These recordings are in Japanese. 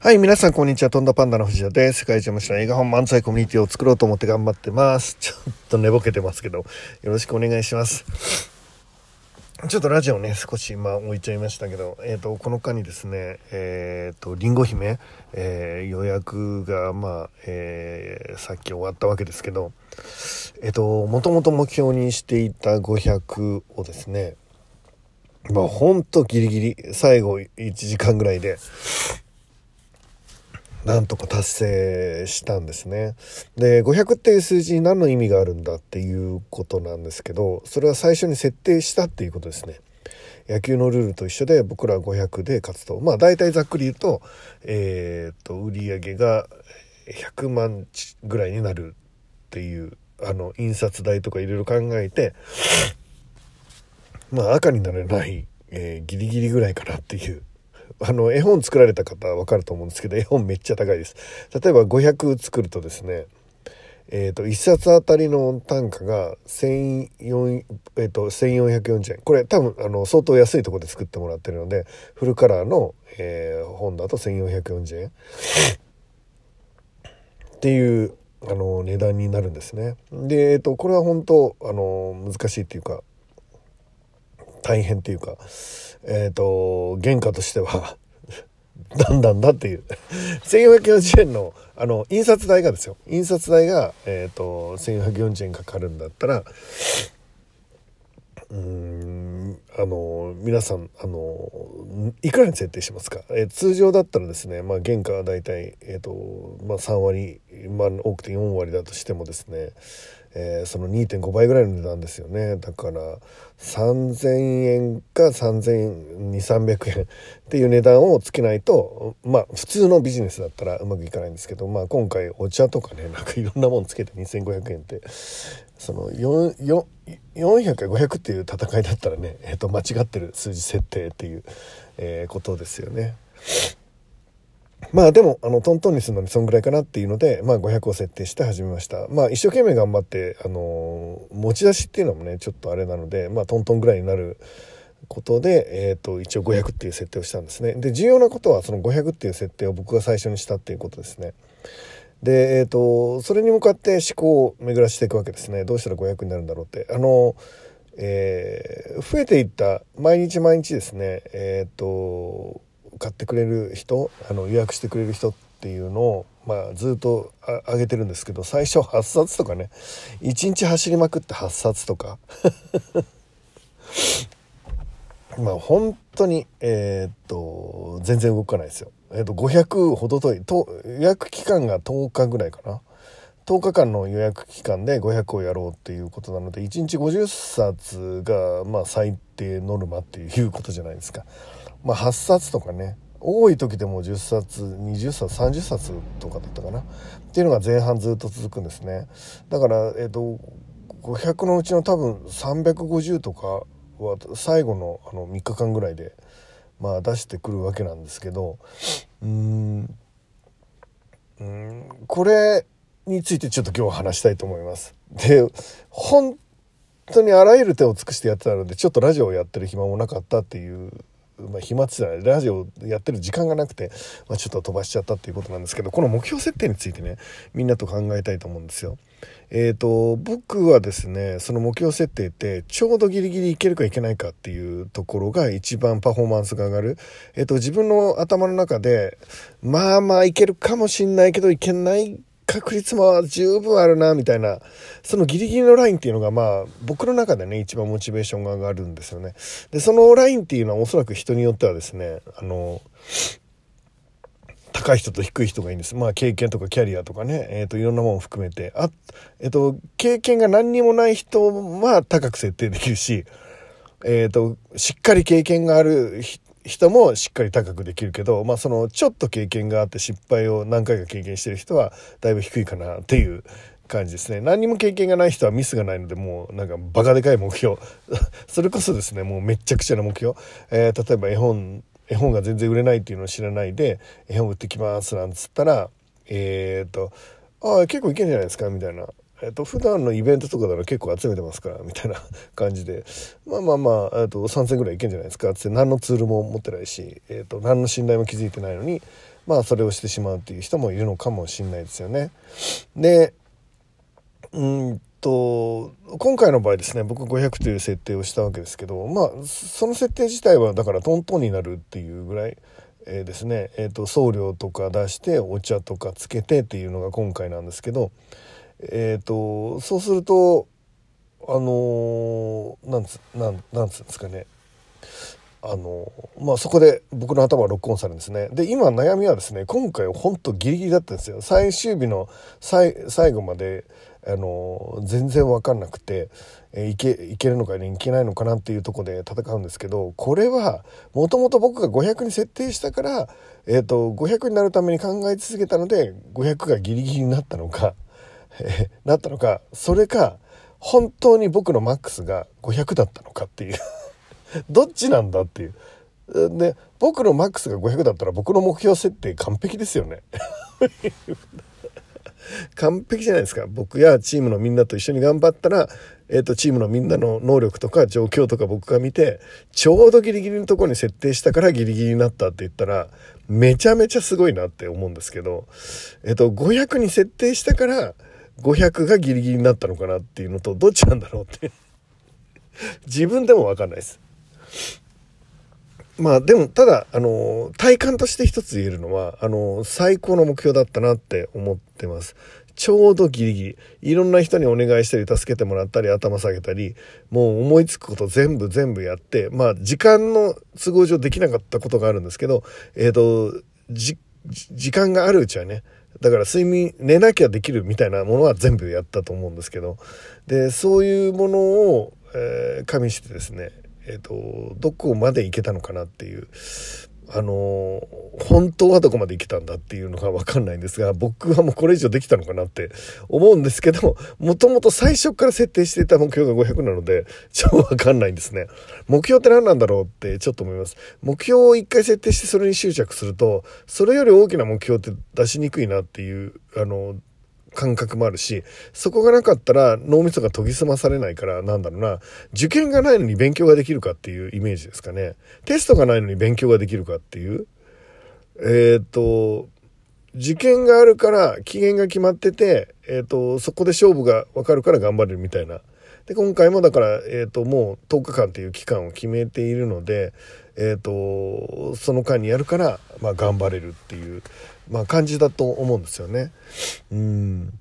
はい、皆さんこんにちは。とんだパンダの藤田です。世界一面白い映画本漫才コミュニティを作ろうと思って頑張ってます。ちょっと寝ぼけてますけど、よろしくお願いします。ちょっとラジオね、少しまあ置いちゃいましたけど、えっ、ー、と、この間にですね、えっ、ー、と、りんご姫、えー、予約がまあ、えーさっき終わったわけですけど、えっ、と、もともと目標にしていた500をですね、まあほんとギリギリ、最後1時間ぐらいで、なんとか達成したんですね。で、500っていう数字に何の意味があるんだっていうことなんですけど、それは最初に設定したっていうことですね。野球のルールと一緒で僕らは500で勝つと。まあ大体ざっくり言うと、えー、っと、売り上げが100万ぐらいになるっていう、あの、印刷代とかいろいろ考えて、まあ赤にならない、えー、ギリギリぐらいかなっていうあの、絵本作られた方はわかると思うんですけど、絵本めっちゃ高いです。例えば500作るとですね、えっ、ー、と、1冊あたりの単価が1400、えーと、1440円。これ多分、あの、相当安いところで作ってもらってるので、フルカラーの、えー、本だと1440円。っていう、あの、値段になるんですね。で、えっ、ー、と、これは本当、あの、難しいっていうか、大変っていうか、えっ、ー、と、原価としてはだんだんだっていう。1440円の、あの、印刷代がですよ。印刷代が、えっ、ー、と、1440円かかるんだったら、うん、あの、皆さん、あの、いくらに設定しますか、えー、通常だったらですね、まあ、原価はだいたい、えっ、ー、と、まあ、3割、まあ、多くて4割だとしてもですね、えー、その2.5倍ぐらいの値段ですよねだから3,000円か3,200300円っていう値段をつけないとまあ普通のビジネスだったらうまくいかないんですけど、まあ、今回お茶とかねなんかいろんなもんつけて2,500円ってその400か500っていう戦いだったらね、えー、と間違ってる数字設定っていう、えー、ことですよね。まあでも、あの、トントンにするのにそんぐらいかなっていうので、まあ500を設定して始めました。まあ一生懸命頑張って、あの持ち出しっていうのもね、ちょっとあれなので、まあトントンぐらいになることで、えっ、ー、と、一応500っていう設定をしたんですね。で、重要なことはその500っていう設定を僕が最初にしたっていうことですね。で、えっ、ー、と、それに向かって思考を巡らしていくわけですね。どうしたら500になるんだろうって。あの、えー、増えていった毎日毎日ですね、えっ、と、買ってくれる人あの予約してくれる人っていうのを、まあ、ずっと上げてるんですけど最初8冊とかね1日走りまくって8冊とか まあ本当にえー、っと全然動かないですよ。え、っと500ほどといと予約期間が10日ぐらいかな。10日間の予約期間で500をやろうっていうことなので1日50冊がまあ最低ノルマっていうことじゃないですか。まあ、8冊とかね多い時でも10冊20冊30冊とかだったかなっていうのが前半ずっと続くんですねだからえっ、ー、と500のうちの多分350とかは最後のあの3日間ぐらいでまあ出してくるわけなんですけどうんうんこれについてちょっと今日話したいと思います。で本当にあらゆる手を尽くしてやってたのでちょっとラジオをやってる暇もなかったっていうまあ、暇つラジオやってる時間がなくて、まあ、ちょっと飛ばしちゃったっていうことなんですけどこの目標設定についてねみんなと考えたいと思うんですよ。えーと、僕はですねその目標設定ってちょうどギリギリいけるかいけないかっていうところが一番パフォーマンスが上がる、えーと自分の頭の中でまあまあいけるかもしんないけどいけない確率も十分あるなみたいな。そのギリギリのラインっていうのがまあ僕の中でね一番モチベーションが上がるんですよね。でそのラインっていうのはおそらく人によってはですねあの高い人と低い人がいいんです。まあ経験とかキャリアとかね、えっ、ー、といろんなものを含めて、あ、えっ、ー、と経験が何にもない人は高く設定できるし、えっ、ー、としっかり経験がある人もしっかり高くできるけど、まあ、そのちょっと経験があって失敗を何回か経験してる人はだいぶ低いかなっていう感じですね。何にも経験がない人はミスがないのでもうなんかバカでかい目標。それこそですねもうめっちゃくちゃな目標、えー、例えば絵本絵本が全然売れないっていうのを知らないで絵本売ってきますなんつったらえっ、とああ結構いけんじゃないですか？みたいな。えっと、普段のイベントとかなら結構集めてますから、みたいな 感じで、まあまあまあ、えっと、3000ぐらいいけんじゃないですか。って何のツールも持ってないし、えっと、何の信頼も築いてないのに、まあそれをしてしまうっていう人もいるのかもしれないですよね。でうんと今回の場合ですね僕500という設定をしたわけですけどまあその設定自体はだからトントンになるっていうぐらい、えー、ですね、えーと、送料とか出してお茶とかつけてっていうのが今回なんですけど、えーと、そうするとあのー、なんつなんなんつうんですかね。あのまあそこで僕の頭はロックオンされるんですね。で今悩みはですね今回ほんとギリギリだったんですよ。最終日の最後まであの全然分かんなくて、えー、いけいけるのか、ね、いけないのかなっていうとこで戦うんですけどこれはもともと僕が500に設定したから、えーと、500になるために考え続けたので500がギリギリになったのか、え、なったのかそれか本当に僕のマックスが500だったのかっていう どっちなんだっていう。で僕のマックスが500だったら僕の目標設定完璧ですよね。完璧じゃないですか僕やチームのみんなと一緒に頑張ったら、えーと、チームのみんなの能力とか状況とか僕が見てちょうどギリギリのとこに設定したからギリギリになったって言ったらめちゃめちゃすごいなって思うんですけど、えっ、ー、と、500に設定したから500がギリギリになったのかなっていうのとどっちなんだろうって 自分でも分かんないです。まあでもただあの体感として一つ言えるのはあの最高の目標だったなって思ってます。ちょうどギリギリいろんな人にお願いしたり助けてもらったり頭下げたりもう思いつくこと全部全部やってまあ時間の都合上できなかったことがあるんですけどえっ、ー、と時間があるうちはねだから睡眠寝なきゃできるみたいなものは全部やったと思うんですけど。でそういうものを、えー、加味してですねえーと、どこまで行けたのかなっていう。あの本当はどこまで行けたんだっていうのが分かんないんですが僕はもうこれ以上できたのかなって思うんですけどもともと最初から設定していた目標が500なので超分かんないんですね。目標って何なんだろうってちょっと思います。目標を一回設定してそれに執着するとそれより大きな目標って出しにくいなっていうあの感覚もあるし、そこがなかったら脳みそが研ぎ澄まされないから、なんだろうな、受験がないのに勉強ができるかっていうイメージですかね。テストがないのに勉強ができるかっていう。えっ、と、受験があるから期限が決まってて、えっ、と、そこで勝負がわかるから頑張れるみたいな。で、今回もだから、えっ、と、もう10日間っていう期間を決めているので、えっ、と、その間にやるから、まあ頑張れるっていう。まあ、感じだと思うんですよね。うん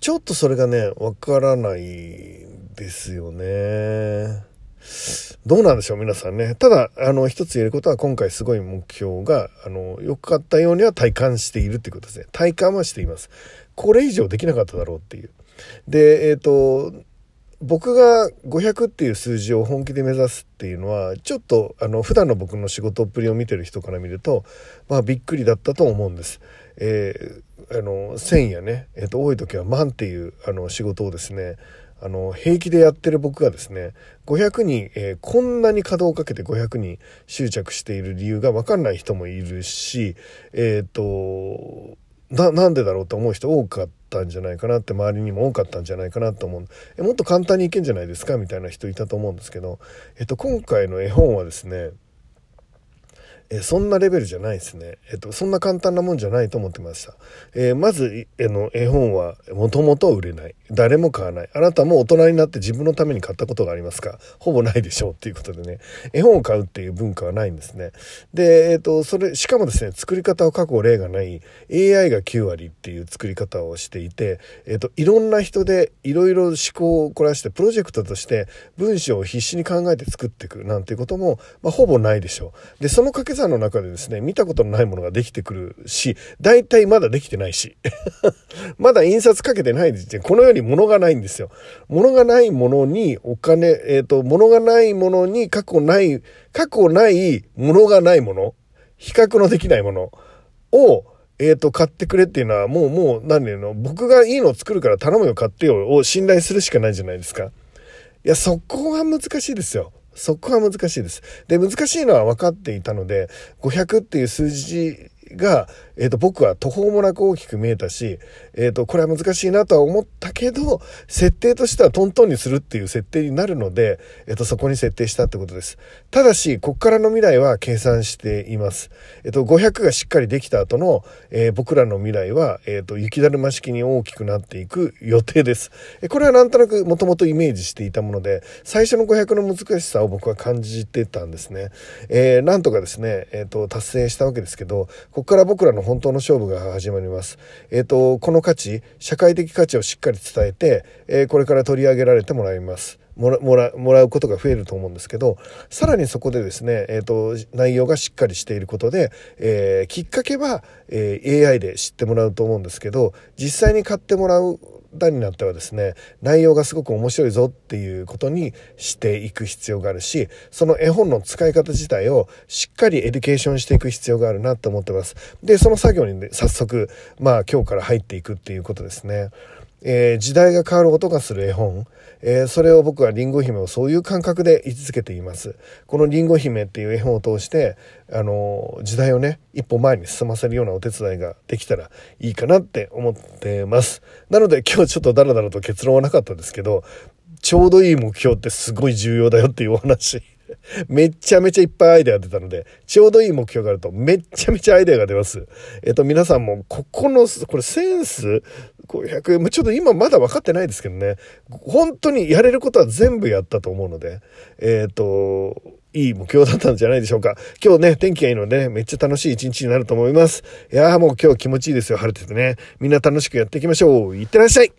ちょっとそれがねわからないですよね。どうなんでしょう皆さんね。ただ、あの、一つ言えることは今回すごい目標が、あの、良かったようには体感しているっていうことですね。体感はしています。これ以上できなかっただろうっていう。で、えっ、ー、と、僕が500っていう数字を本気で目指すっていうのはちょっとあの普段の僕の仕事っぷりを見てる人から見るとまあびっくりだったと思うんです。えー、あの1000やね、えー、と多い時は万っていうあの仕事をですねあの平気でやってる僕がですね500に、えー、こんなに稼働をかけて500に執着している理由が分かんない人もいるしえっ、ー、とななんでだろうと思う人多かったんじゃないかなって周りにも多かったんじゃないかなと思う。えもっと簡単にいけんじゃないですか？みたいな人いたと思うんですけど、えっと、今回の絵本はですねえそんなレベルじゃないですね。えっと、そんな簡単なもんじゃないと思ってました。えー、まず、えの、絵本はもともと売れない。誰も買わない。あなたも大人になって自分のために買ったことがありますか？ほぼないでしょうっていうことでね、絵本を買うっていう文化はないんですね。で、えっと、それ、しかもですね、作り方を過去例がない AI が9割っていう作り方をしていて、えっと、いろんな人でいろいろ思考を凝らしてプロジェクトとして文章を必死に考えて作っていくなんていうことも、まあ、ほぼないでしょう。で、その掛け算の中でですね、見たことのないものができてくるし、大体まだできてないし、まだ印刷かけてない時点この世に物がないんですよ。物がないものにお金、えっ、ー、と、物がないものに過去ない、過去ない物がないもの、比較のできないものを、えっ、ー、と、買ってくれっていうのは、もう、もう、何て言うの、僕がいいのを作るから頼むよ、買ってよ、を信頼するしかないじゃないですか。いや、そこが難しいですよ。そこは難しいです。で、難しいのは分かっていたので、500っていう数字が、えっ、と、僕は途方もなく大きく見えたし、えっ、と、これは難しいなとは思ったけど、設定としてはトントンにするっていう設定になるので、えっ、と、そこに設定したってことです。ただし、こっからの未来は計算しています。えっ、と、500がしっかりできた後の、え僕らの未来は、えっ、と、雪だるま式に大きくなっていく予定です。えこれはなんとなくもともとイメージしていたもので、最初の500の難しさを僕は感じてたんですね。えなんとかですね、えっ、と、達成したわけですけど、ここから僕らの本当の勝負が始まります。えっ、ー、と、この価値、社会的価値をしっかり伝えて、えー、これから取り上げられてもらいます。もらもらもらうことが増えると思うんですけどさらにそこでですね、えーと、内容がしっかりしていることで、えー、きっかけは、えー、AI で知ってもらうと思うんですけど実際に買ってもらう方になってはですね内容がすごく面白いぞっていうことにしていく必要があるしその絵本の使い方自体をしっかりエデュケーションしていく必要があるなと思ってます。でその作業に、ね、早速まあ今日から入っていくっていうことですね。えー、時代が変わる音がする絵本、えー、それを僕はりんご姫をそういう感覚で位置づけています。このりんご姫っていう絵本を通して、あのー、時代をね、一歩前に進ませるようなお手伝いができたらいいかなって思ってます。なので今日ちょっとダラダラと結論はなかったですけど、ちょうどいい目標ってすごい重要だよっていうお話。めちゃめちゃいっぱいアイデア出たので、ちょうどいい目標があるとめちゃめちゃアイデアが出ます。えっと、皆さんも、ここの、これセンス、500円、ちょっと今まだ分かってないですけどね、本当にやれることは全部やったと思うので、えっ、と、いい目標だったんじゃないでしょうか。今日ね、天気がいいのでね、めっちゃ楽しい一日になると思います。いやーもう今日気持ちいいですよ、晴れててね。みんな楽しくやっていきましょう。いってらっしゃい